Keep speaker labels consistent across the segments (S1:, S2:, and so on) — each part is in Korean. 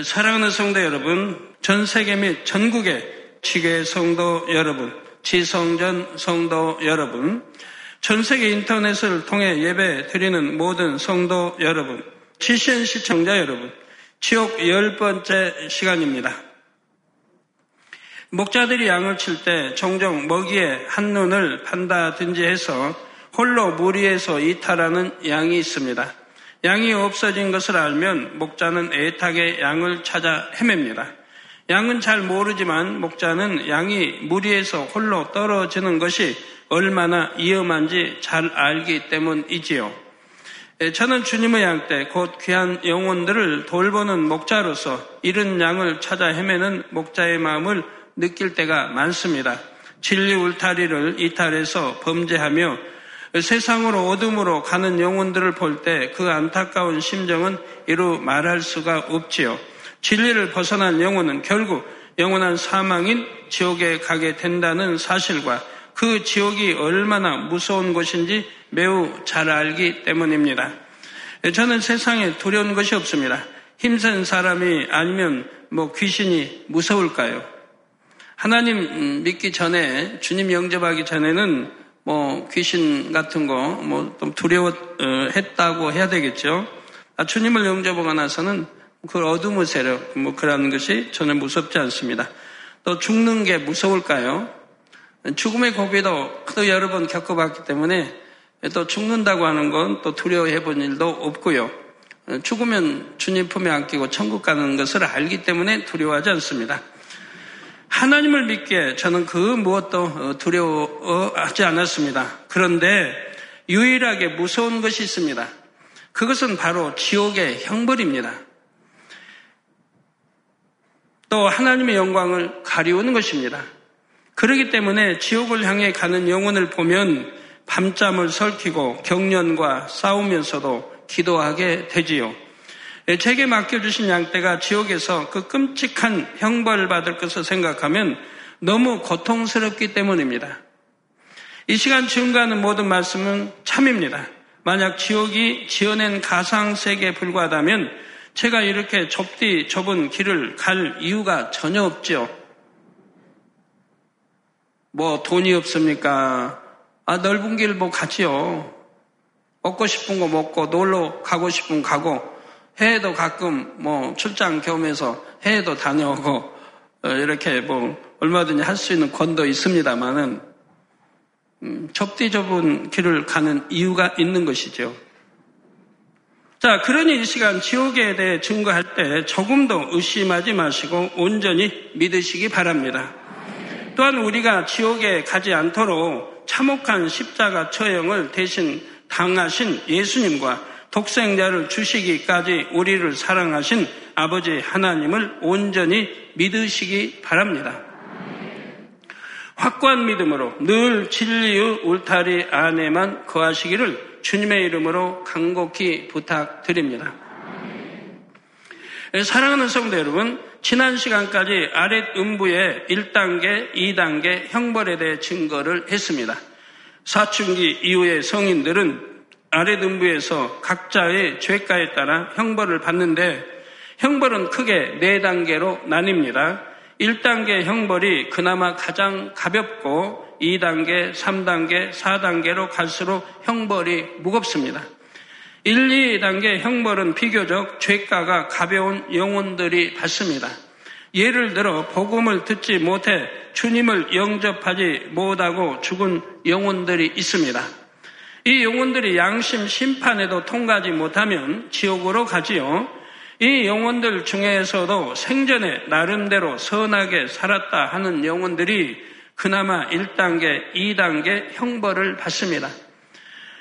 S1: 사랑하는 성도 여러분, 전 세계 및 전국의 지계 성도 여러분, 지성전 성도 여러분, 전 세계 인터넷을 통해 예배 드리는 모든 성도 여러분, 지신 시청자 여러분, 지옥 열 번째 시간입니다. 목자들이 양을 칠 때 종종 먹이에 한눈을 판다든지 해서 홀로 무리해서 이탈하는 양이 있습니다. 양이 없어진 것을 알면 목자는 애타게 양을 찾아 헤맵니다. 양은 잘 모르지만 목자는 양이 무리해서 홀로 떨어지는 것이 얼마나 위험한지 잘 알기 때문이지요. 저는 주님의 양 때 곧 귀한 영혼들을 돌보는 목자로서 이른 양을 찾아 헤매는 목자의 마음을 느낄 때가 많습니다. 진리 울타리를 이탈해서 범죄하며 세상으로 어둠으로 가는 영혼들을 볼 때 그 안타까운 심정은 이루 말할 수가 없지요. 진리를 벗어난 영혼은 결국 영원한 사망인 지옥에 가게 된다는 사실과 그 지옥이 얼마나 무서운 곳인지 매우 잘 알기 때문입니다. 저는 세상에 두려운 것이 없습니다. 힘센 사람이 아니면 뭐 귀신이 무서울까요? 하나님 믿기 전에 주님 영접하기 전에는 뭐 귀신 같은 거 뭐 좀 두려워했다고 해야 되겠죠. 아, 주님을 영접하고 나서는 그 어둠의 세력 뭐 그런 것이 전혀 무섭지 않습니다. 또 죽는 게 무서울까요? 죽음의 고비도 또 여러 번 겪어봤기 때문에 또 죽는다고 하는 건 또 두려워해 본 일도 없고요. 죽으면 주님 품에 안기고 천국 가는 것을 알기 때문에 두려워하지 않습니다. 하나님을 믿기에 저는 그 무엇도 어, 두려워하지 않았습니다. 그런데 유일하게 무서운 것이 있습니다. 그것은 바로 지옥의 형벌입니다. 또 하나님의 영광을 가리우는 것입니다. 그러기 때문에 지옥을 향해 가는 영혼을 보면 밤잠을 설키고 경련과 싸우면서도 기도하게 되지요. 예, 제게 맡겨주신 양떼가 지옥에서 그 끔찍한 형벌을 받을 것을 생각하면 너무 고통스럽기 때문입니다. 이 시간 증거하는 모든 말씀은 참입니다. 만약 지옥이 지어낸 가상세계에 불과하다면 제가 이렇게 좁디 좁은 길을 갈 이유가 전혀 없죠. 뭐 돈이 없습니까? 아, 넓은 길 뭐 가지요. 먹고 싶은 거 먹고 놀러 가고 싶은 가고 해외도 가끔 뭐 출장 겸해서 해외도 다녀오고 어, 이렇게 뭐 얼마든지 할 수 있는 권도 있습니다만은 음, 접디 좁은 길을 가는 이유가 있는 것이죠. 자, 그러니 이 시간 지옥에 대해 증거할 때 조금도 의심하지 마시고 온전히 믿으시기 바랍니다. 또한 우리가 지옥에 가지 않도록 참혹한 십자가 처형을 대신 당하신 예수님과 독생자를 주시기까지 우리를 사랑하신 아버지 하나님을 온전히 믿으시기 바랍니다. 확고한 믿음으로 늘 진리의 울타리 안에만 거하시기를 주님의 이름으로 간곡히 부탁드립니다. 사랑하는 성도 여러분, 지난 시간까지 아랫 음부의 1단계, 2단계 형벌에 대해 증거를 했습니다. 사춘기 이후의 성인들은 아래 등부에서 각자의 죄가에 따라 형벌을 받는데 형벌은 크게 네 단계로 나뉩니다. 1단계 형벌이 그나마 가장 가볍고 2단계, 3단계, 4단계로 갈수록 형벌이 무겁습니다. 1, 2단계 형벌은 비교적 죄가가 가벼운 영혼들이 받습니다. 예를 들어 복음을 듣지 못해 주님을 영접하지 못하고 죽은 영혼들이 있습니다. 이 영혼들이 양심 심판에도 통과하지 못하면 지옥으로 가지요. 이 영혼들 중에서도 생전에 나름대로 선하게 살았다 하는 영혼들이 그나마 1단계, 2단계 형벌을 받습니다.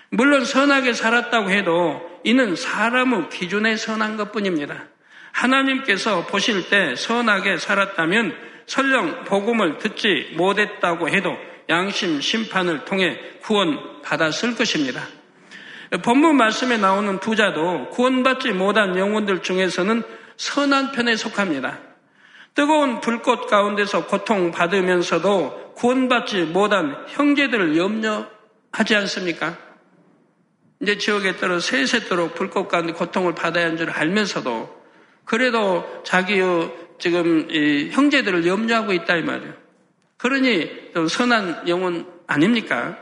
S1: 물론 선하게 살았다고 해도 이는 사람의 기준에 선한 것 뿐입니다. 하나님께서 보실 때 선하게 살았다면 설령 복음을 듣지 못했다고 해도 양심 심판을 통해 구원 받았을 것입니다. 본문 말씀에 나오는 부자도 구원받지 못한 영혼들 중에서는 선한 편에 속합니다. 뜨거운 불꽃 가운데서 고통받으면서도 구원받지 못한 형제들을 염려하지 않습니까? 이제 지옥에 떨어 세세토록 불꽃 가운데 고통을 받아야 하는 줄 알면서도 그래도 자기의 지금 형제들을 염려하고 있다 이 말이에요. 그러니 선한 영혼 아닙니까?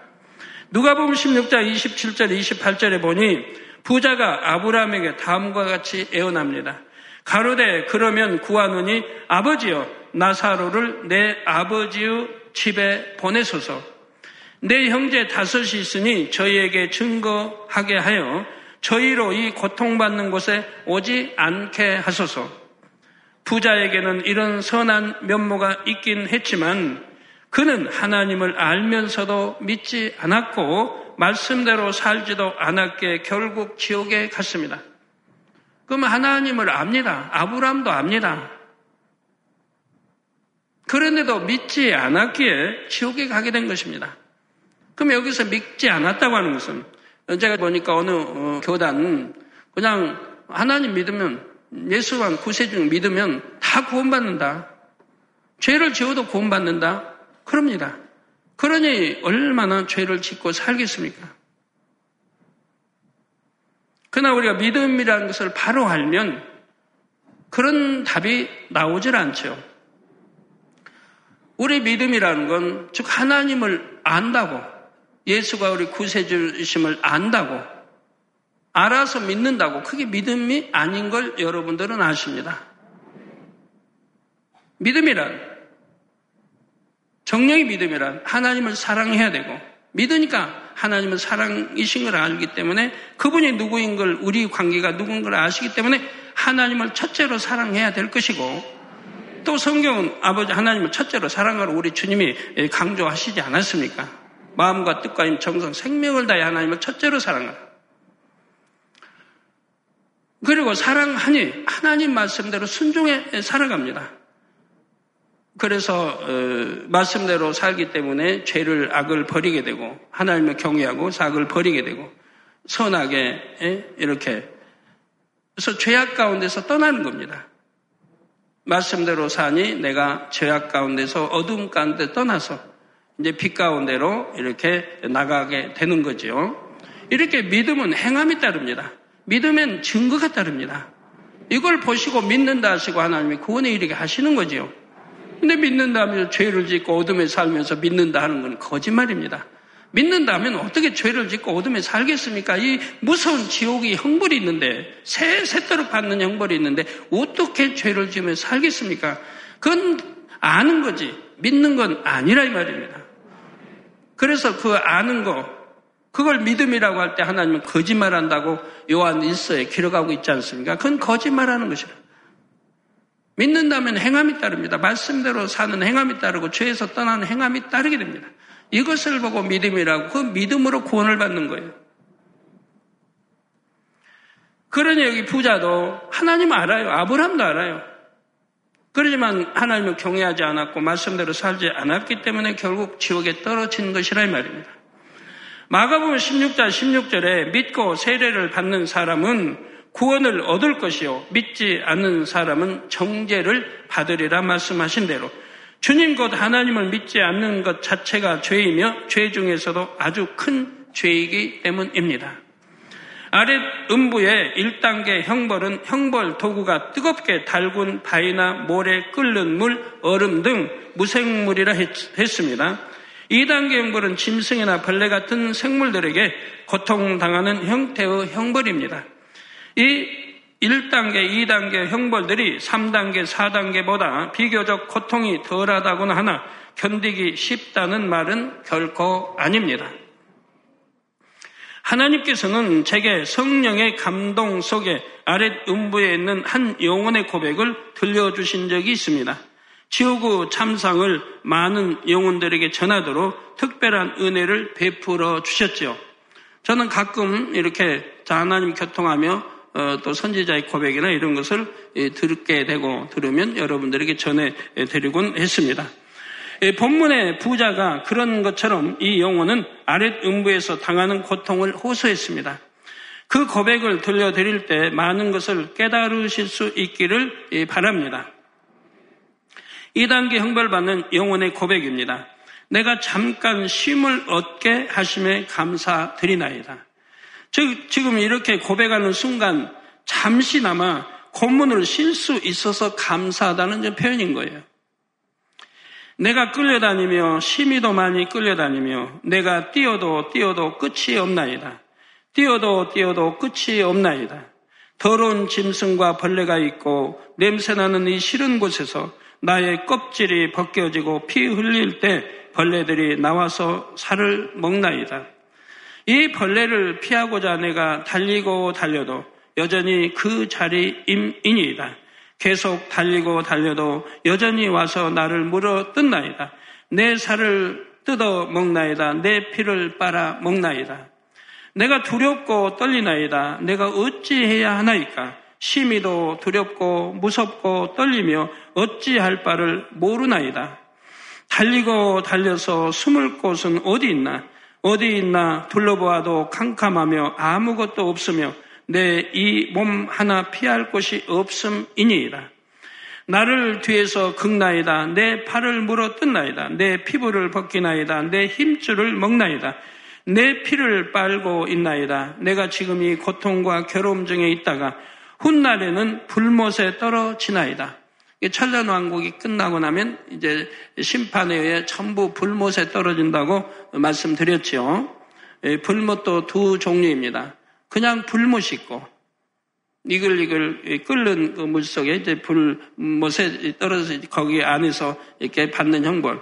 S1: 누가 보면 16장 27절 28절에 보니 부자가 아브라함에게 다음과 같이 애원합니다. 가로되 그러면 구하노니 아버지여 나사로를 내 아버지의 집에 보내소서. 내 형제 다섯이 있으니 저희에게 증거하게 하여 저희로 이 고통받는 곳에 오지 않게 하소서. 부자에게는 이런 선한 면모가 있긴 했지만 그는 하나님을 알면서도 믿지 않았고 말씀대로 살지도 않았기에 결국 지옥에 갔습니다. 그럼 하나님을 압니다. 아브라함도 압니다. 그런데도 믿지 않았기에 지옥에 가게 된 것입니다. 그럼 여기서 믿지 않았다고 하는 것은 제가 보니까 어느 어, 교단 그냥 하나님 믿으면 예수만 구세주 믿으면 다 구원받는다. 죄를 지어도 구원받는다. 그럽니다. 그러니 얼마나 죄를 짓고 살겠습니까? 그러나 우리가 믿음이라는 것을 바로 알면 그런 답이 나오질 않죠. 우리 믿음이라는 건, 즉, 하나님을 안다고, 예수가 우리 구세주심을 안다고, 알아서 믿는다고, 그게 믿음이 아닌 걸 여러분들은 아십니다. 믿음이란, 정령의 믿음이란 하나님을 사랑해야 되고, 믿으니까 하나님은 사랑이신 걸 알기 때문에 그분이 누구인 걸 우리 관계가 누군 걸 아시기 때문에 하나님을 첫째로 사랑해야 될 것이고 또 성경은 아버지 하나님을 첫째로 사랑하러 우리 주님이 강조하시지 않았습니까? 마음과 뜻과 임 정성 생명을 다해 하나님을 첫째로 사랑하라. 그리고 사랑하니 하나님 말씀대로 순종해 살아갑니다. 그래서 어, 말씀대로 살기 때문에 죄를 악을 버리게 되고 하나님을 경외하고 사악을 버리게 되고 선하게 에? 이렇게 그래서 죄악 가운데서 떠나는 겁니다. 말씀대로 사니 내가 죄악 가운데서 어둠 가운데 떠나서 이제 빛 가운데로 이렇게 나가게 되는 거죠. 이렇게 믿음은 행함이 따릅니다. 믿으면 증거가 따릅니다. 이걸 보시고 믿는다 하시고 하나님이 구원에 이르게 하시는 거지요. 근데 믿는다면 죄를 짓고 어둠에 살면서 믿는다 하는 건 거짓말입니다. 믿는다면 어떻게 죄를 짓고 어둠에 살겠습니까? 이 무서운 지옥이 형벌이 있는데, 새, 새도록 받는 형벌이 있는데, 어떻게 죄를 지으며 살겠습니까? 그건 아는 거지, 믿는 건 아니라 이 말입니다. 그래서 그 아는 거, 그걸 믿음이라고 할 때 하나님은 거짓말 한다고 요한 일서에 기록하고 있지 않습니까? 그건 거짓말 하는 것이라. 믿는다면 행함이 따릅니다. 말씀대로 사는 행함이 따르고 죄에서 떠나는 행함이 따르게 됩니다. 이것을 보고 믿음이라고 그 믿음으로 구원을 받는 거예요. 그러니 여기 부자도 하나님 알아요. 아브람도 알아요. 그러지만 하나님을 경외하지 않았고 말씀대로 살지 않았기 때문에 결국 지옥에 떨어진 것이라 이 말입니다. 마가복음 16장 16절에 믿고 세례를 받는 사람은 구원을 얻을 것이요 믿지 않는 사람은 정죄를 받으리라 말씀하신 대로 주님 곧 하나님을 믿지 않는 것 자체가 죄이며 죄 중에서도 아주 큰 죄이기 때문입니다. 아랫 음부의 1단계 형벌은 형벌 도구가 뜨겁게 달군 바위나 모래 끓는 물, 얼음 등 무생물이라 했, 습니다 2단계 형벌은 짐승이나 벌레 같은 생물들에게 고통당하는 형태의 형벌입니다. 이 1단계, 2단계 형벌들이 3단계, 4단계보다 비교적 고통이 덜하다고는 하나 견디기 쉽다는 말은 결코 아닙니다. 하나님께서는 제게 성령의 감동 속에 아랫 음부에 있는 한 영혼의 고백을 들려주신 적이 있습니다. 지옥의 참상을 많은 영혼들에게 전하도록 특별한 은혜를 베풀어 주셨죠. 저는 가끔 이렇게 하나님 교통하며 어, 또 선지자의 고백이나 이런 것을 듣게 되고 들으면 여러분들에게 전해드리곤 했습니다. 본문의 부자가 그런 것처럼 이 영혼은 아랫 음부에서 당하는 고통을 호소했습니다. 그 고백을 들려드릴 때 많은 것을 깨달으실 수 있기를 바랍니다. 2단계 형벌받는 영혼의 고백입니다. 내가 잠깐 쉼을 얻게 하심에 감사드리나이다. 즉, 지금 이렇게 고백하는 순간 잠시나마 고문을 실수 있어서 감사하다는 표현인 거예요. 내가 끌려다니며 심히도 많이 끌려다니며 내가 뛰어도 뛰어도 끝이 없나이다. 뛰어도 뛰어도 끝이 없나이다. 더러운 짐승과 벌레가 있고 냄새나는 이 싫은 곳에서 나의 껍질이 벗겨지고 피 흘릴 때 벌레들이 나와서 살을 먹나이다. 이 벌레를 피하고자 내가 달리고 달려도 여전히 그 자리임이니이다. 계속 달리고 달려도 여전히 와서 나를 물어 뜯나이다. 내 살을 뜯어 먹나이다. 내 피를 빨아 먹나이다. 내가 두렵고 떨리나이다. 내가 어찌해야 하나이까? 심히도 두렵고 무섭고 떨리며 어찌할 바를 모르나이다. 달리고 달려서 숨을 곳은 어디 있나? 어디 있나 둘러보아도 캄캄하며 아무것도 없으며 내 이 몸 하나 피할 곳이 없음이니이다. 나를 뒤에서 긁나이다. 내 팔을 물어 뜯나이다. 내 피부를 벗기나이다. 내 힘줄을 먹나이다. 내 피를 빨고 있나이다. 내가 지금 이 고통과 괴로움 중에 있다가 훗날에는 불못에 떨어지나이다. 천년 왕국이 끝나고 나면 이제 심판에 의해 전부 불못에 떨어진다고 말씀드렸죠. 예, 불못도 두 종류입니다. 그냥 불못 있고 이글이글 끓는 그 물속에 이제 불못에 떨어져 거기 안에서 이렇게 받는 형벌.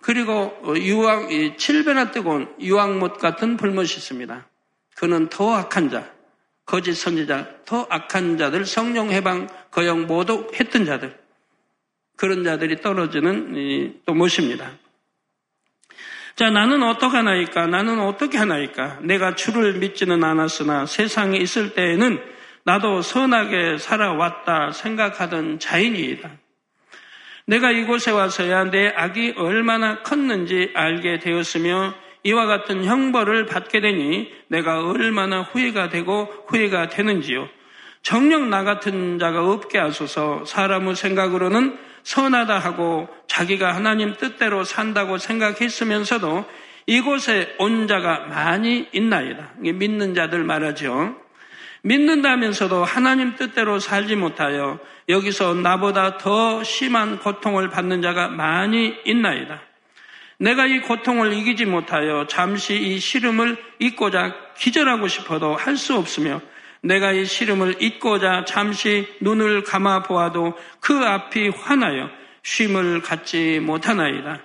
S1: 그리고 유황 칠배나 뜨거운 유황못 같은 불못이 있습니다. 그는 더 악한 자, 거짓 선지자, 더 악한 자들, 성령 해방 거역 모두 했던 자들 그런 자들이 떨어지는 또 못입니다. 자, 나는 어떡하나이까? 나는 어떻게 하나이까? 내가 주를 믿지는 않았으나 세상에 있을 때에는 나도 선하게 살아왔다 생각하던 자인이다. 내가 이곳에 와서야 내 악이 얼마나 컸는지 알게 되었으며 이와 같은 형벌을 받게 되니 내가 얼마나 후회가 되고 후회가 되는지요. 정녕 나 같은 자가 없게 하소서 사람의 생각으로는 선하다 하고 자기가 하나님 뜻대로 산다고 생각했으면서도 이곳에 온 자가 많이 있나이다. 믿는 자들 말하죠. 믿는다면서도 하나님 뜻대로 살지 못하여 여기서 나보다 더 심한 고통을 받는 자가 많이 있나이다. 내가 이 고통을 이기지 못하여 잠시 이 시름을 잊고자 기절하고 싶어도 할 수 없으며 내가 이 시름을 잊고자 잠시 눈을 감아 보아도 그 앞이 환하여 쉼을 갖지 못하나이다.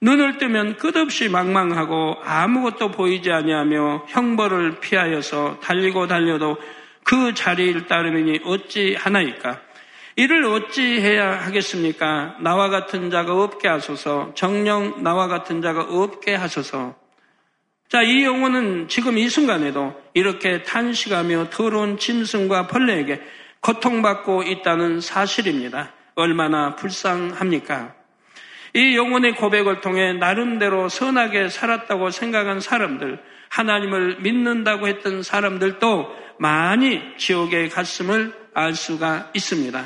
S1: 눈을 뜨면 끝없이 망망하고 아무것도 보이지 아니하며 형벌을 피하여서 달리고 달려도 그 자리를 따르니 어찌 하나이까? 이를 어찌 해야 하겠습니까? 나와 같은 자가 없게 하소서, 정령 나와 같은 자가 없게 하소서. 자, 이 영혼은 지금 이 순간에도 이렇게 탄식하며 더러운 짐승과 벌레에게 고통받고 있다는 사실입니다. 얼마나 불쌍합니까? 이 영혼의 고백을 통해 나름대로 선하게 살았다고 생각한 사람들, 하나님을 믿는다고 했던 사람들도 많이 지옥에 갔음을 알 수가 있습니다.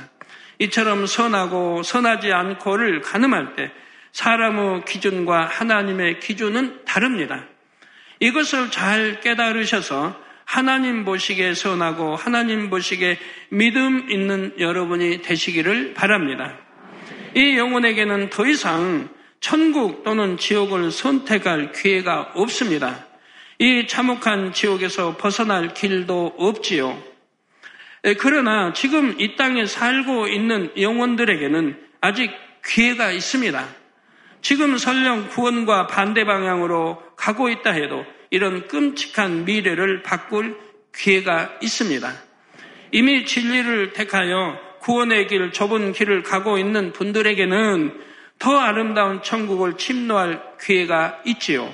S1: 이처럼 선하고 선하지 않고를 가늠할 때 사람의 기준과 하나님의 기준은 다릅니다. 이것을 잘 깨달으셔서 하나님 보시기에 선하고 하나님 보시기에 믿음 있는 여러분이 되시기를 바랍니다. 이 영혼에게는 더 이상 천국 또는 지옥을 선택할 기회가 없습니다. 이 참혹한 지옥에서 벗어날 길도 없지요. 그러나 지금 이 땅에 살고 있는 영혼들에게는 아직 기회가 있습니다. 지금 설령 구원과 반대 방향으로 가고 있다 해도 이런 끔찍한 미래를 바꿀 기회가 있습니다. 이미 진리를 택하여 구원의 길, 좁은 길을 가고 있는 분들에게는 더 아름다운 천국을 침노할 기회가 있지요.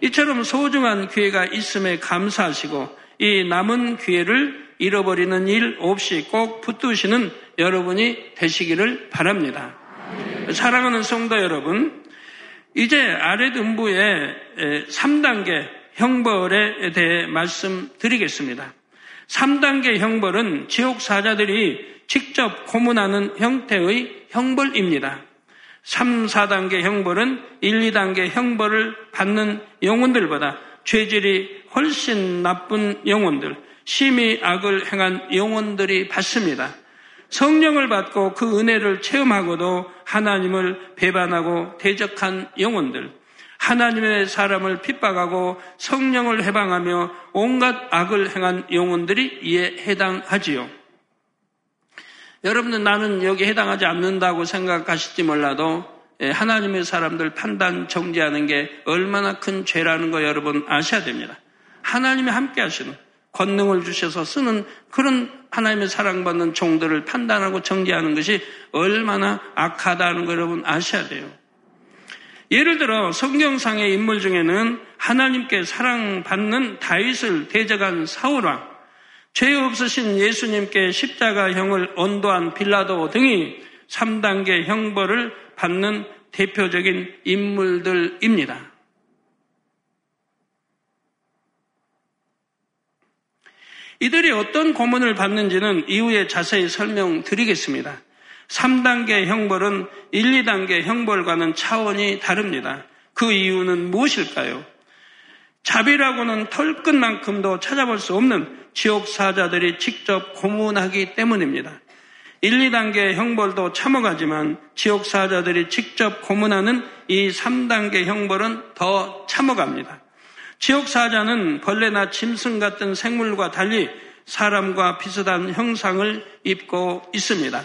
S1: 이처럼 소중한 기회가 있음에 감사하시고 이 남은 기회를 잃어버리는 일 없이 꼭 붙드시는 여러분이 되시기를 바랍니다. 사랑하는 성도 여러분, 이제 아랫음부의 3단계 형벌에 대해 말씀드리겠습니다. 3단계 형벌은 지옥 사자들이 직접 고문하는 형태의 형벌입니다. 3, 4단계 형벌은 1, 2단계 형벌을 받는 영혼들보다 죄질이 훨씬 나쁜 영혼들, 심히 악을 행한 영혼들이 받습니다. 성령을 받고 그 은혜를 체험하고도 하나님을 배반하고 대적한 영혼들, 하나님의 사람을 핍박하고 성령을 해방하며 온갖 악을 행한 영혼들이 이에 해당하지요. 여러분은 나는 여기 해당하지 않는다고 생각하실지 몰라도 예, 하나님의 사람들 판단 정지하는 게 얼마나 큰 죄라는 거 여러분 아셔야 됩니다. 하나님이 함께 하시는 권능을 주셔서 쓰는 그런 하나님의 사랑받는 종들을 판단하고 정지하는 것이 얼마나 악하다는 거 여러분 아셔야 돼요. 예를 들어 성경상의 인물 중에는 하나님께 사랑받는 다윗을 대적한 사울왕, 죄 없으신 예수님께 십자가형을 언도한 빌라도 등이 3단계 형벌을 받는 대표적인 인물들입니다. 이들이 어떤 고문을 받는지는 이후에 자세히 설명드리겠습니다. 3단계 형벌은 1, 2단계 형벌과는 차원이 다릅니다. 그 이유는 무엇일까요? 자비라고는 털끝만큼도 찾아볼 수 없는 지옥 사자들이 직접 고문하기 때문입니다. 1, 2단계 형벌도 참어가지만 지옥 사자들이 직접 고문하는 이 3단계 형벌은 더 참어갑니다. 지옥 사자는 벌레나 짐승 같은 생물과 달리 사람과 비슷한 형상을 입고 있습니다.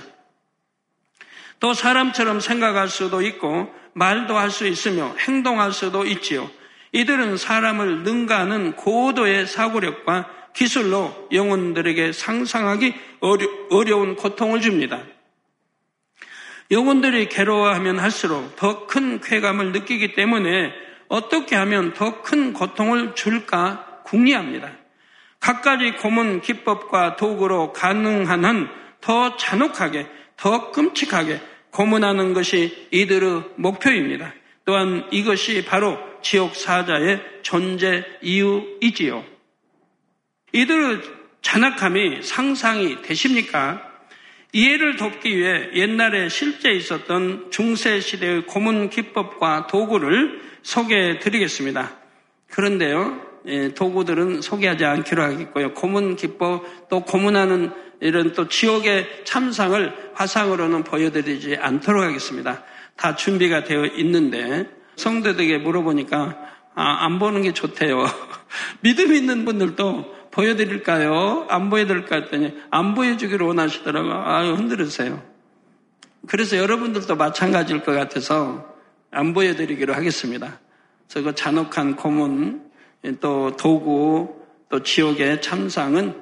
S1: 또 사람처럼 생각할 수도 있고 말도 할 수 있으며 행동할 수도 있지요. 이들은 사람을 능가하는 고도의 사고력과 기술로 영혼들에게 상상하기 어려, 운 고통을 줍니다. 영혼들이 괴로워하면 할수록 더 큰 쾌감을 느끼기 때문에 어떻게 하면 더 큰 고통을 줄까 궁리합니다. 각가지 고문 기법과 도구로 가능한 한 더 잔혹하게, 더 끔찍하게 고문하는 것이 이들의 목표입니다. 또한 이것이 바로 지옥 사자의 존재 이유이지요. 이들의 잔악함이 상상이 되십니까? 이해를 돕기 위해 옛날에 실제 있었던 중세 시대의 고문 기법과 도구를 소개해 드리겠습니다. 그런데요, 예, 도구들은 소개하지 않기로 하겠고요. 고문 기법, 또 고문하는 이런 또 지옥의 참상을 화상으로는 보여드리지 않도록 하겠습니다. 다 준비가 되어 있는데, 성도들에게 물어보니까, 아, 안 보는 게 좋대요. 믿음 있는 분들도 보여드릴까요? 안 보여드릴까 했더니 안 보여주기를 원하시더라고요. 아유, 흔들으세요. 그래서 여러분들도 마찬가지일 것 같아서 안 보여드리기로 하겠습니다. 그래서 그 잔혹한 고문, 또 도구, 또 지옥의 참상은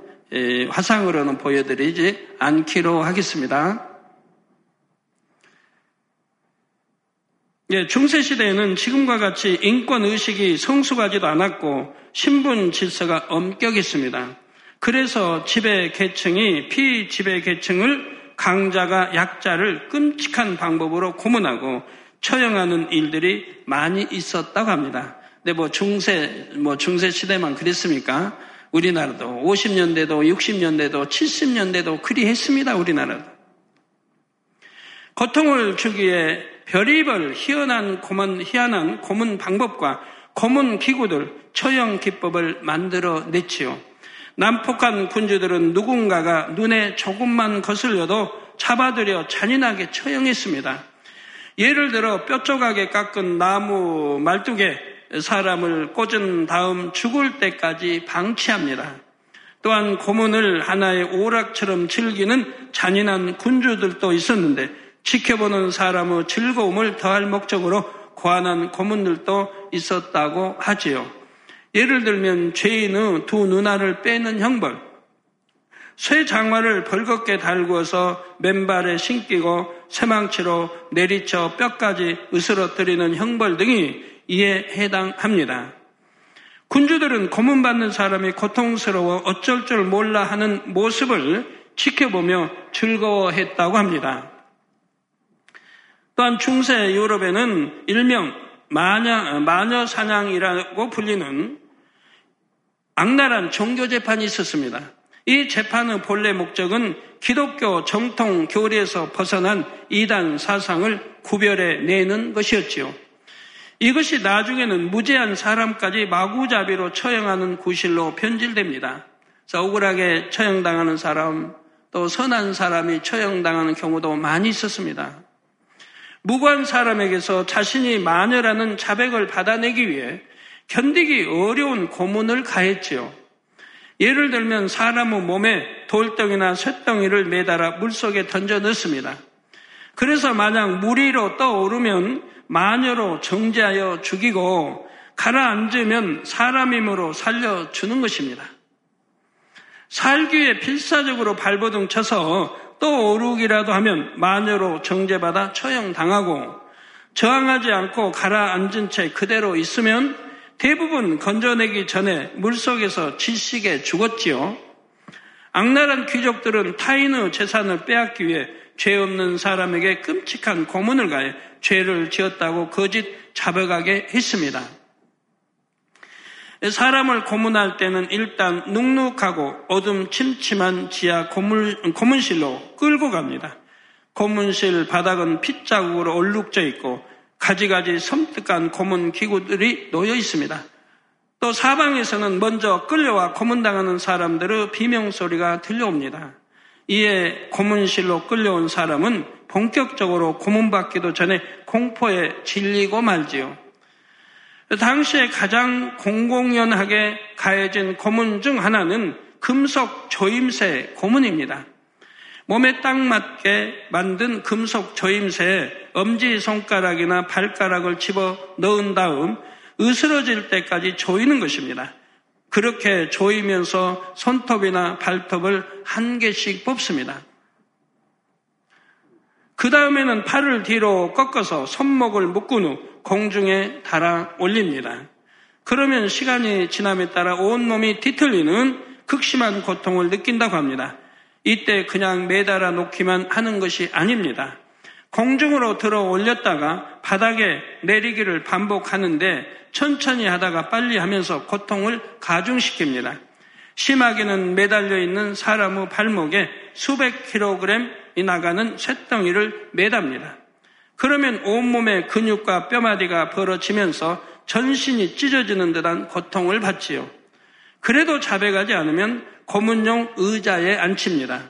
S1: 화상으로는 보여드리지 않기로 하겠습니다. 예, 중세 시대에는 지금과 같이 인권 의식이 성숙하지도 않았고 신분 질서가 엄격했습니다. 그래서 지배 계층이 피지배 계층을 강자가 약자를 끔찍한 방법으로 고문하고 처형하는 일들이 많이 있었다고 합니다. 근데 뭐 중세, 뭐 중세 시대만 그랬습니까? 우리나라도 50년대도 60년대도 70년대도 그리 했습니다. 우리나라도. 고통을 주기에 별의별 희한한 고문, 희한한 고문 방법과 고문 기구들, 처형 기법을 만들어 냈지요. 난폭한 군주들은 누군가가 눈에 조금만 거슬려도 잡아들여 잔인하게 처형했습니다. 예를 들어 뼈조각에 깎은 나무 말뚝에 사람을 꽂은 다음 죽을 때까지 방치합니다. 또한 고문을 하나의 오락처럼 즐기는 잔인한 군주들도 있었는데 지켜보는 사람의 즐거움을 더할 목적으로 고안한 고문들도 있었다고 하지요. 예를 들면 죄인의 두 누나를 빼는 형벌, 쇠 장화를 벌겋게 달구어서 맨발에 신기고 쇠망치로 내리쳐 뼈까지 으스러뜨리는 형벌 등이 이에 해당합니다. 군주들은 고문받는 사람이 고통스러워 어쩔 줄 몰라 하는 모습을 지켜보며 즐거워했다고 합니다. 또한 중세 유럽에는 일명 마녀, 마녀 사냥이라고 불리는 악랄한 종교 재판이 있었습니다. 이 재판의 본래 목적은 기독교 정통 교리에서 벗어난 이단 사상을 구별해 내는 것이었지요. 이것이 나중에는 무죄한 사람까지 마구잡이로 처형하는 구실로 변질됩니다. 억울하게 처형당하는 사람, 또 선한 사람이 처형당하는 경우도 많이 있었습니다. 무고한 사람에게서 자신이 마녀라는 자백을 받아내기 위해 견디기 어려운 고문을 가했지요. 예를 들면 사람의 몸에 돌덩이나 쇳덩이를 매달아 물속에 던져 넣습니다. 그래서 만약 물 위로 떠오르면 마녀로 정죄하여 죽이고 가라앉으면 사람임으로 살려주는 것입니다. 살기 위해 필사적으로 발버둥 쳐서 또 오르기라도 하면 마녀로 정죄받아 처형당하고 저항하지 않고 가라앉은 채 그대로 있으면 대부분 건져내기 전에 물속에서 지식에 죽었지요. 악랄한 귀족들은 타인의 재산을 빼앗기 위해 죄 없는 사람에게 끔찍한 고문을 가해 죄를 지었다고 거짓 자백하게 했습니다. 사람을 고문할 때는 일단 눅눅하고 어둠 침침한 지하 고문, 고문실로 끌고 갑니다. 고문실 바닥은 핏자국으로 얼룩져 있고 가지가지 섬뜩한 고문 기구들이 놓여 있습니다. 또 사방에서는 먼저 끌려와 고문당하는 사람들의 비명소리가 들려옵니다. 이에 고문실로 끌려온 사람은 본격적으로 고문받기도 전에 공포에 질리고 말지요. 당시에 가장 공공연하게 가해진 고문 중 하나는 금속 조임새 고문입니다. 몸에 딱 맞게 만든 금속 조임새에 엄지 손가락이나 발가락을 집어 넣은 다음 으스러질 때까지 조이는 것입니다. 그렇게 조이면서 손톱이나 발톱을 한 개씩 뽑습니다. 그 다음에는 팔을 뒤로 꺾어서 손목을 묶은 후 공중에 달아 올립니다. 그러면 시간이 지남에 따라 온몸이 뒤틀리는 극심한 고통을 느낀다고 합니다. 이때 그냥 매달아 놓기만 하는 것이 아닙니다. 공중으로 들어 올렸다가 바닥에 내리기를 반복하는데 천천히 하다가 빨리 하면서 고통을 가중시킵니다. 심하게는 매달려 있는 사람의 발목에 수백 킬로그램이 나가는 쇳덩이를 매답니다. 그러면 온몸의 근육과 뼈마디가 벌어지면서 전신이 찢어지는 듯한 고통을 받지요. 그래도 자백하지 않으면 고문용 의자에 앉힙니다.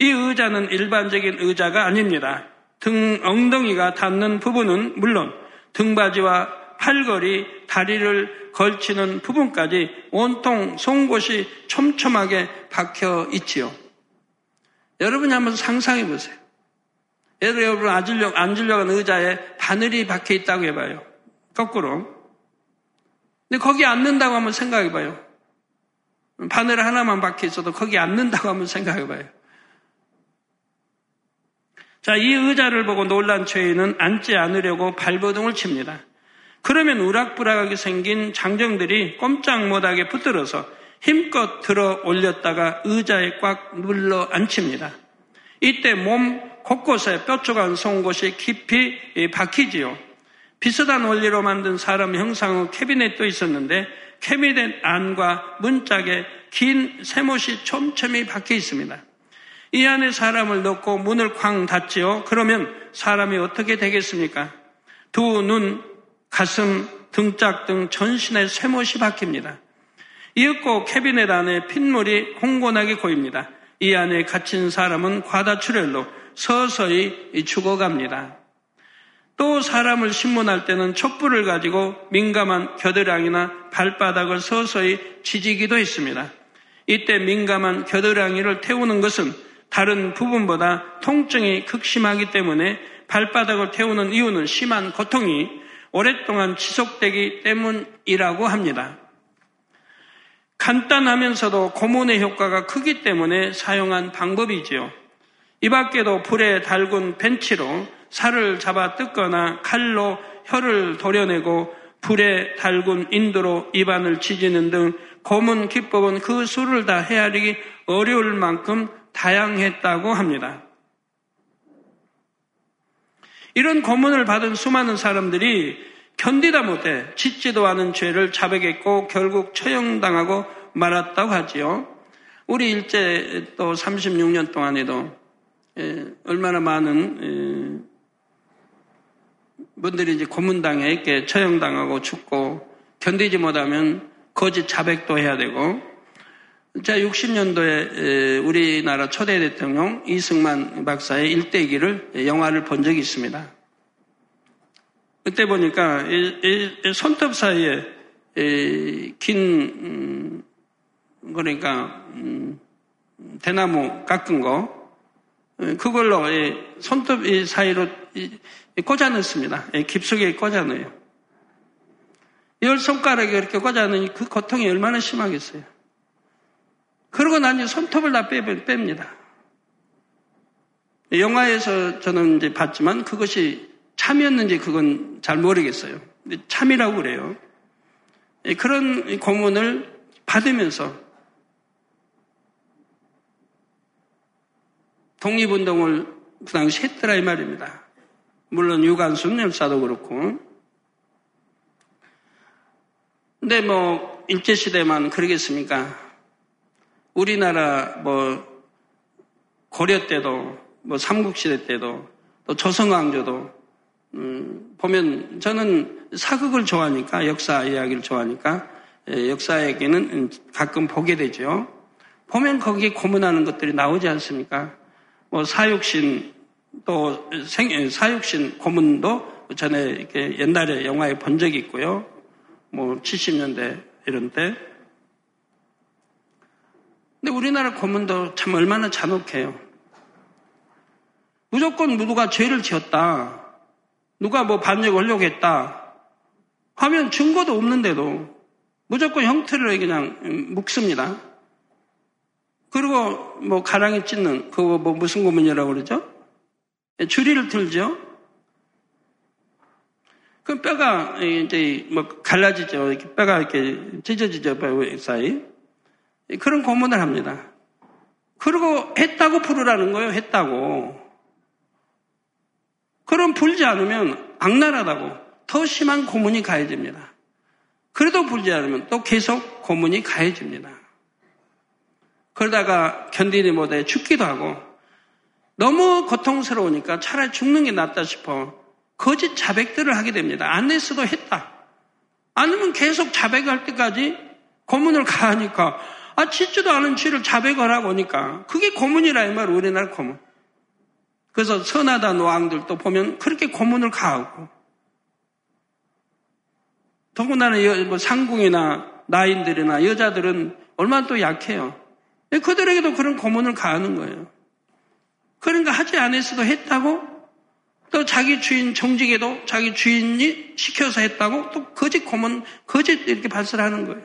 S1: 이 의자는 일반적인 의자가 아닙니다. 등 엉덩이가 닿는 부분은 물론 등바지와 팔걸이, 다리를 걸치는 부분까지 온통 송곳이 촘촘하게 박혀 있지요. 여러분이 한번 상상해 보세요. 예를 여러분 앉으려고, 앉으려고 하는 의자에 바늘이 박혀 있다고 해봐요. 거꾸로. 근데 거기 앉는다고 한번 생각해 봐요. 바늘 하나만 박혀 있어도 거기 앉는다고 한번 생각해 봐요. 자, 이 의자를 보고 놀란 죄인은 앉지 않으려고 발버둥을 칩니다. 그러면 우락부락하게 생긴 장정들이 꼼짝 못하게 붙들어서 힘껏 들어 올렸다가 의자에 꽉 눌러 앉힙니다. 이때 몸 곳곳에 뾰족한 송곳이 깊이 박히지요. 비슷한 원리로 만든 사람 형상의 캐비넷도 있었는데 캐비넷 안과 문짝에 긴 새못이 촘촘히 박혀 있습니다. 이 안에 사람을 넣고 문을 쾅 닫지요. 그러면 사람이 어떻게 되겠습니까? 두 눈, 가슴, 등짝 등 전신에 쇠못이 박힙니다. 이윽고 캐비넷 안에 핏물이 홍곤하게 고입니다. 이 안에 갇힌 사람은 과다출혈로 서서히 죽어갑니다. 또 사람을 신문할 때는 촛불을 가지고 민감한 겨드랑이나 발바닥을 서서히 지지기도 했습니다. 이때 민감한 겨드랑이를 태우는 것은 다른 부분보다 통증이 극심하기 때문에 발바닥을 태우는 이유는 심한 고통이 오랫동안 지속되기 때문이라고 합니다. 간단하면서도 고문의 효과가 크기 때문에 사용한 방법이지요. 이 밖에도 불에 달군 벤치로 살을 잡아 뜯거나 칼로 혀를 도려내고 불에 달군 인도로 입안을 지지는 등 고문 기법은 그 수를 다 헤아리기 어려울 만큼 다양했다고 합니다. 이런 고문을 받은 수많은 사람들이 견디다 못해 짓지도 않은 죄를 자백했고 결국 처형당하고 말았다고 하지요. 우리 일제 또 36년 동안에도 예, 얼마나 많은 예, 분들이 이제 고문당에 이렇게 처형당하고 죽고 견디지 못하면 거짓 자백도 해야 되고 제 60년도에 우리나라 초대 대통령 이승만 박사의 일대기를 영화를 본 적이 있습니다. 그때 보니까 손톱 사이에 긴 음, 그러니까 음, 대나무 깎은 거 그걸로 손톱 사이로 꽂아 넣습니다. 깊숙이 꽂아 넣어요. 열 손가락에 이렇게 꽂아 넣으니 그 고통이 얼마나 심하겠어요. 그러고 난 이제 손톱을 다 빼, 뺍니다. 영화에서 저는 이제 봤지만 그것이 참이었는지 그건 잘 모르겠어요. 참이라고 그래요. 그런 고문을 받으면서 독립운동을 그 당시 했더라 이 말입니다. 물론 유관순 열사도 그렇고. 근데 뭐 일제시대만 그러겠습니까? 우리나라 뭐 고려 때도 뭐 삼국시대 때도 또 조선왕조도 음, 보면 저는 사극을 좋아하니까 역사 이야기를 좋아하니까 예, 역사에게는 가끔 보게 되죠. 보면 거기에 고문하는 것들이 나오지 않습니까? 뭐 사육신 또 생, 예, 사육신 고문도 전에 이렇게 옛날에 영화에 본 적이 있고요. 뭐 70년대 이런 때 근데 우리나라 고문도 참 얼마나 잔혹해요. 무조건 누가 죄를 지었다. 누가 뭐 반역을 하려고 했다. 하면 증거도 없는데도 무조건 형태를 그냥 묵습니다. 그리고 뭐 가랑이 찢는 그거 뭐 무슨 고문이라고 그러죠? 줄이를 틀죠. 그 뼈가 이제 뭐 갈라지죠. 이렇게 뼈가 이렇게 찢어지죠. 뼈 사이. 그런 고문을 합니다. 그리고 했다고 부르라는 거예요. 했다고. 그럼 불지 않으면 악랄하다고 더 심한 고문이 가해집니다. 그래도 불지 않으면 또 계속 고문이 가해집니다. 그러다가 견디지 못해 죽기도 하고 너무 고통스러우니까 차라리 죽는 게 낫다 싶어 거짓 자백들을 하게 됩니다. 안 했어도 했다. 아니면 계속 자백할 때까지 고문을 가하니까 아, 짓지도 않은 죄를 자백을 하고 오니까 그게 고문이라 이 말, 우리나라 고문. 그래서 선하다는 왕들도 보면 그렇게 고문을 가하고 더군다나 뭐 상궁이나 나인들이나 여자들은 얼마나 또 약해요. 그들에게도 그런 고문을 가하는 거예요. 그러니까 하지 않았어도 했다고 또 자기 주인 정직에도 자기 주인이 시켜서 했다고 또 거짓 고문, 거짓 이렇게 발설하는 거예요.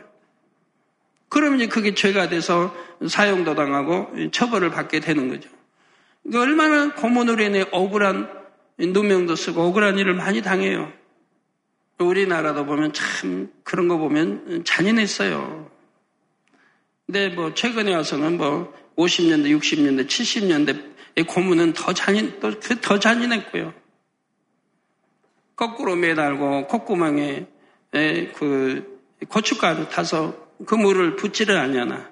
S1: 그러면 이제 그게 죄가 돼서 사용도 당하고 처벌을 받게 되는 거죠. 얼마나 고문으로 인해 억울한 누명도 쓰고 억울한 일을 많이 당해요. 우리나라도 보면 참 그런 거 보면 잔인했어요. 근데 뭐 최근에 와서는 뭐 50년대, 60년대, 70년대 고문은 더 잔인, 또더 잔인했고요. 거꾸로 매달고 콧구멍에 그 고춧가루 타서 그 물을 붓지를 않냐나.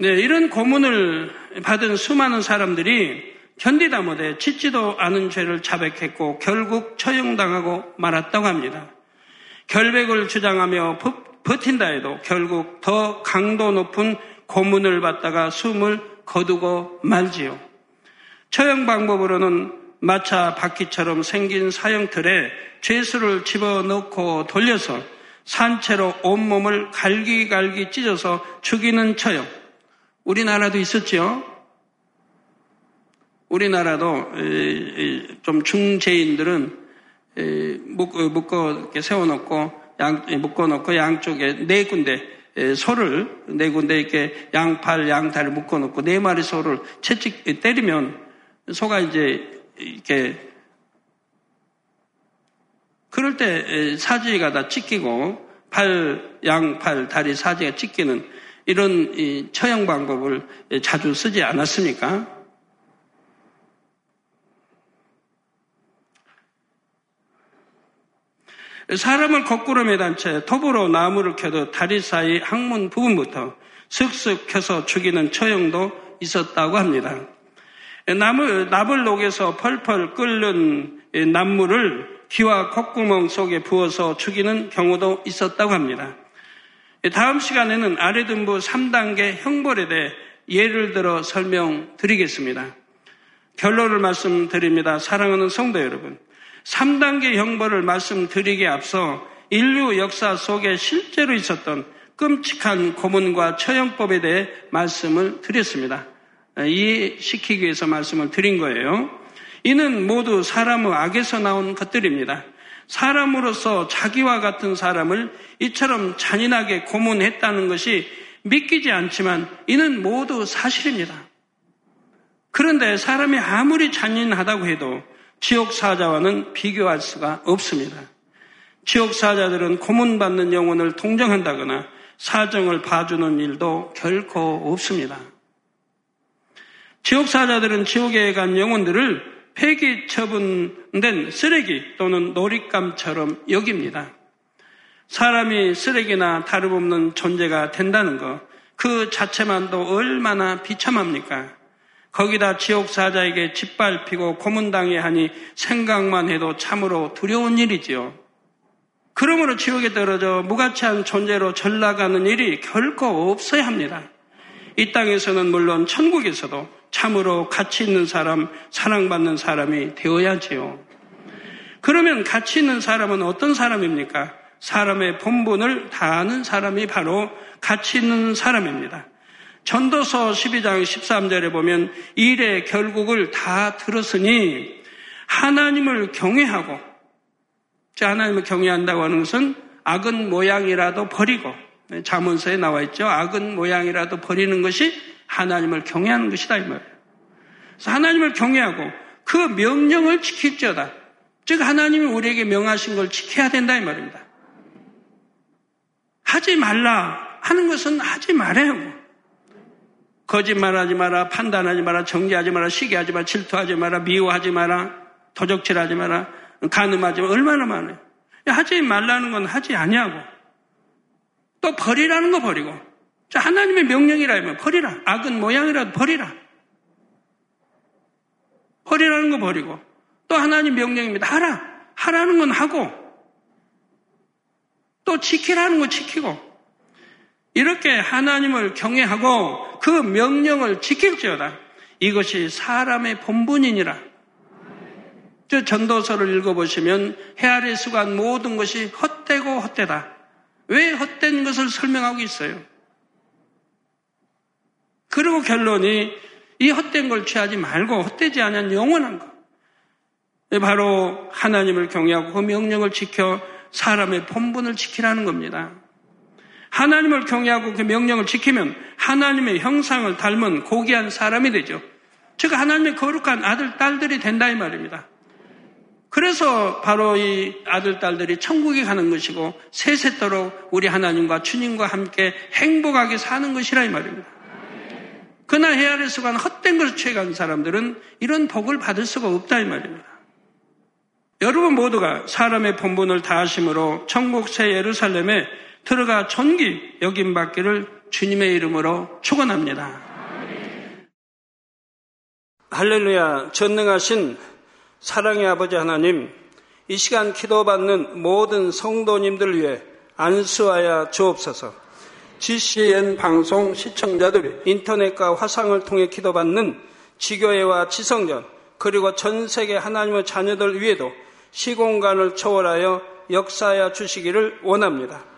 S1: 네, 이런 고문을 받은 수많은 사람들이 견디다 못해 짓지도 않은 죄를 자백했고 결국 처형당하고 말았다고 합니다. 결백을 주장하며 버틴다 해도 결국 더 강도 높은 고문을 받다가 숨을 거두고 말지요. 처형 방법으로는 마차 바퀴처럼 생긴 사형틀에 죄수를 집어넣고 돌려서 산채로 온몸을 갈기갈기 찢어서 죽이는 처형. 우리나라도 있었죠. 우리나라도 좀 중죄인들은 묶어 세워놓고 양, 묶어놓고 양쪽에 네 군데 소를 네 군데 이렇게 양팔 양다리 묶어놓고 네 마리 소를 채찍 때리면 소가 이제 이렇게 그럴 때 사지가 다 찢기고 팔, 양팔, 다리 사지가 찢기는 이런 처형 방법을 자주 쓰지 않았습니까? 사람을 거꾸로 매단 채 톱으로 나무를 켜도 다리 사이 항문 부분부터 슥슥 켜서 죽이는 처형도 있었다고 합니다. 나물, 납을 녹여서 펄펄 끓는 나물을 귀와 콧구멍 속에 부어서 죽이는 경우도 있었다고 합니다. 다음 시간에는 아래등부 3단계 형벌에 대해 예를 들어 설명드리겠습니다. 결론을 말씀드립니다. 사랑하는 성도 여러분. 3단계 형벌을 말씀드리기에 앞서 인류 역사 속에 실제로 있었던 끔찍한 고문과 처형법에 대해 말씀을 드렸습니다. 이해시키기 위해서 말씀을 드린 거예요. 이는 모두 사람의 악에서 나온 것들입니다. 사람으로서 자기와 같은 사람을 이처럼 잔인하게 고문했다는 것이 믿기지 않지만 이는 모두 사실입니다. 그런데 사람이 아무리 잔인하다고 해도 지옥 사자와는 비교할 수가 없습니다. 지옥 사자들은 고문받는 영혼을 동정한다거나 사정을 봐주는 일도 결코 없습니다. 지옥 사자들은 지옥에 간 영혼들을 폐기 처분된 쓰레기 또는 놀잇감처럼 여깁니다. 사람이 쓰레기나 다름없는 존재가 된다는 것, 그 자체만도 얼마나 비참합니까? 거기다 지옥 사자에게 짓밟히고 고문당해 하니 생각만 해도 참으로 두려운 일이지요. 그러므로 지옥에 떨어져 무가치한 존재로 전락하는 일이 결코 없어야 합니다. 이 땅에서는 물론 천국에서도 참으로 가치 있는 사람, 사랑받는 사람이 되어야지요. 그러면 가치 있는 사람은 어떤 사람입니까? 사람의 본분을 다하는 사람이 바로 가치 있는 사람입니다. 전도서 12장 13절에 보면 일의 결국을 다 들었으니 하나님을 경외하고 하나님을 경외한다고 하는 것은 악은 모양이라도 버리고 자문서에 나와 있죠. 악은 모양이라도 버리는 것이 하나님을 경외하는 것이다 이 말이에요. 그래서 하나님을 경외하고 그 명령을 지킬지어다. 즉 하나님이 우리에게 명하신 걸 지켜야 된다 이 말입니다. 하지 말라 하는 것은 하지 말아요. 거짓말하지 마라, 판단하지 마라, 정죄하지 마라, 시기하지 마라, 질투하지 마라, 미워하지 마라, 도적질하지 마라, 가늠하지 마라. 얼마나 많아요. 하지 말라는 건 하지 아니하고 또 버리라는 거 버리고 자, 하나님의 명령이라면 버리라. 악은 모양이라도 버리라. 버리라는 거 버리고 또 하나님 명령입니다. 하라. 하라는 건 하고 또 지키라는 거 지키고 이렇게 하나님을 경외하고 그 명령을 지킬지어다. 이것이 사람의 본분이니라. 저 전도서를 읽어보시면 헤아릴 수간 모든 것이 헛되고 헛되다. 왜 헛된 것을 설명하고 있어요? 그리고 결론이 이 헛된 걸 취하지 말고 헛되지 않은 영원한 것. 바로 하나님을 경외하고 그 명령을 지켜 사람의 본분을 지키라는 겁니다. 하나님을 경외하고 그 명령을 지키면 하나님의 형상을 닮은 고귀한 사람이 되죠. 즉 하나님의 거룩한 아들, 딸들이 된다 이 말입니다. 그래서 바로 이 아들, 딸들이 천국에 가는 것이고 세세토록 우리 하나님과 주님과 함께 행복하게 사는 것이라 이 말입니다. 그러나 헤아려서 간 헛된 것을 취해간 사람들은 이런 복을 받을 수가 없다 이 말입니다. 여러분 모두가 사람의 본분을 다하심으로 천국 새 예루살렘에 들어가 존귀 여김 받기를 주님의 이름으로 축원합니다. 할렐루야 전능하신 사랑의 아버지 하나님 이 시간 기도받는 모든 성도님들 위해 안수하여 주옵소서. GCN 방송 시청자들이 인터넷과 화상을 통해 기도받는 지교회와 지성전 그리고 전 세계 하나님의 자녀들 위에도 시공간을 초월하여 역사하여 주시기를 원합니다.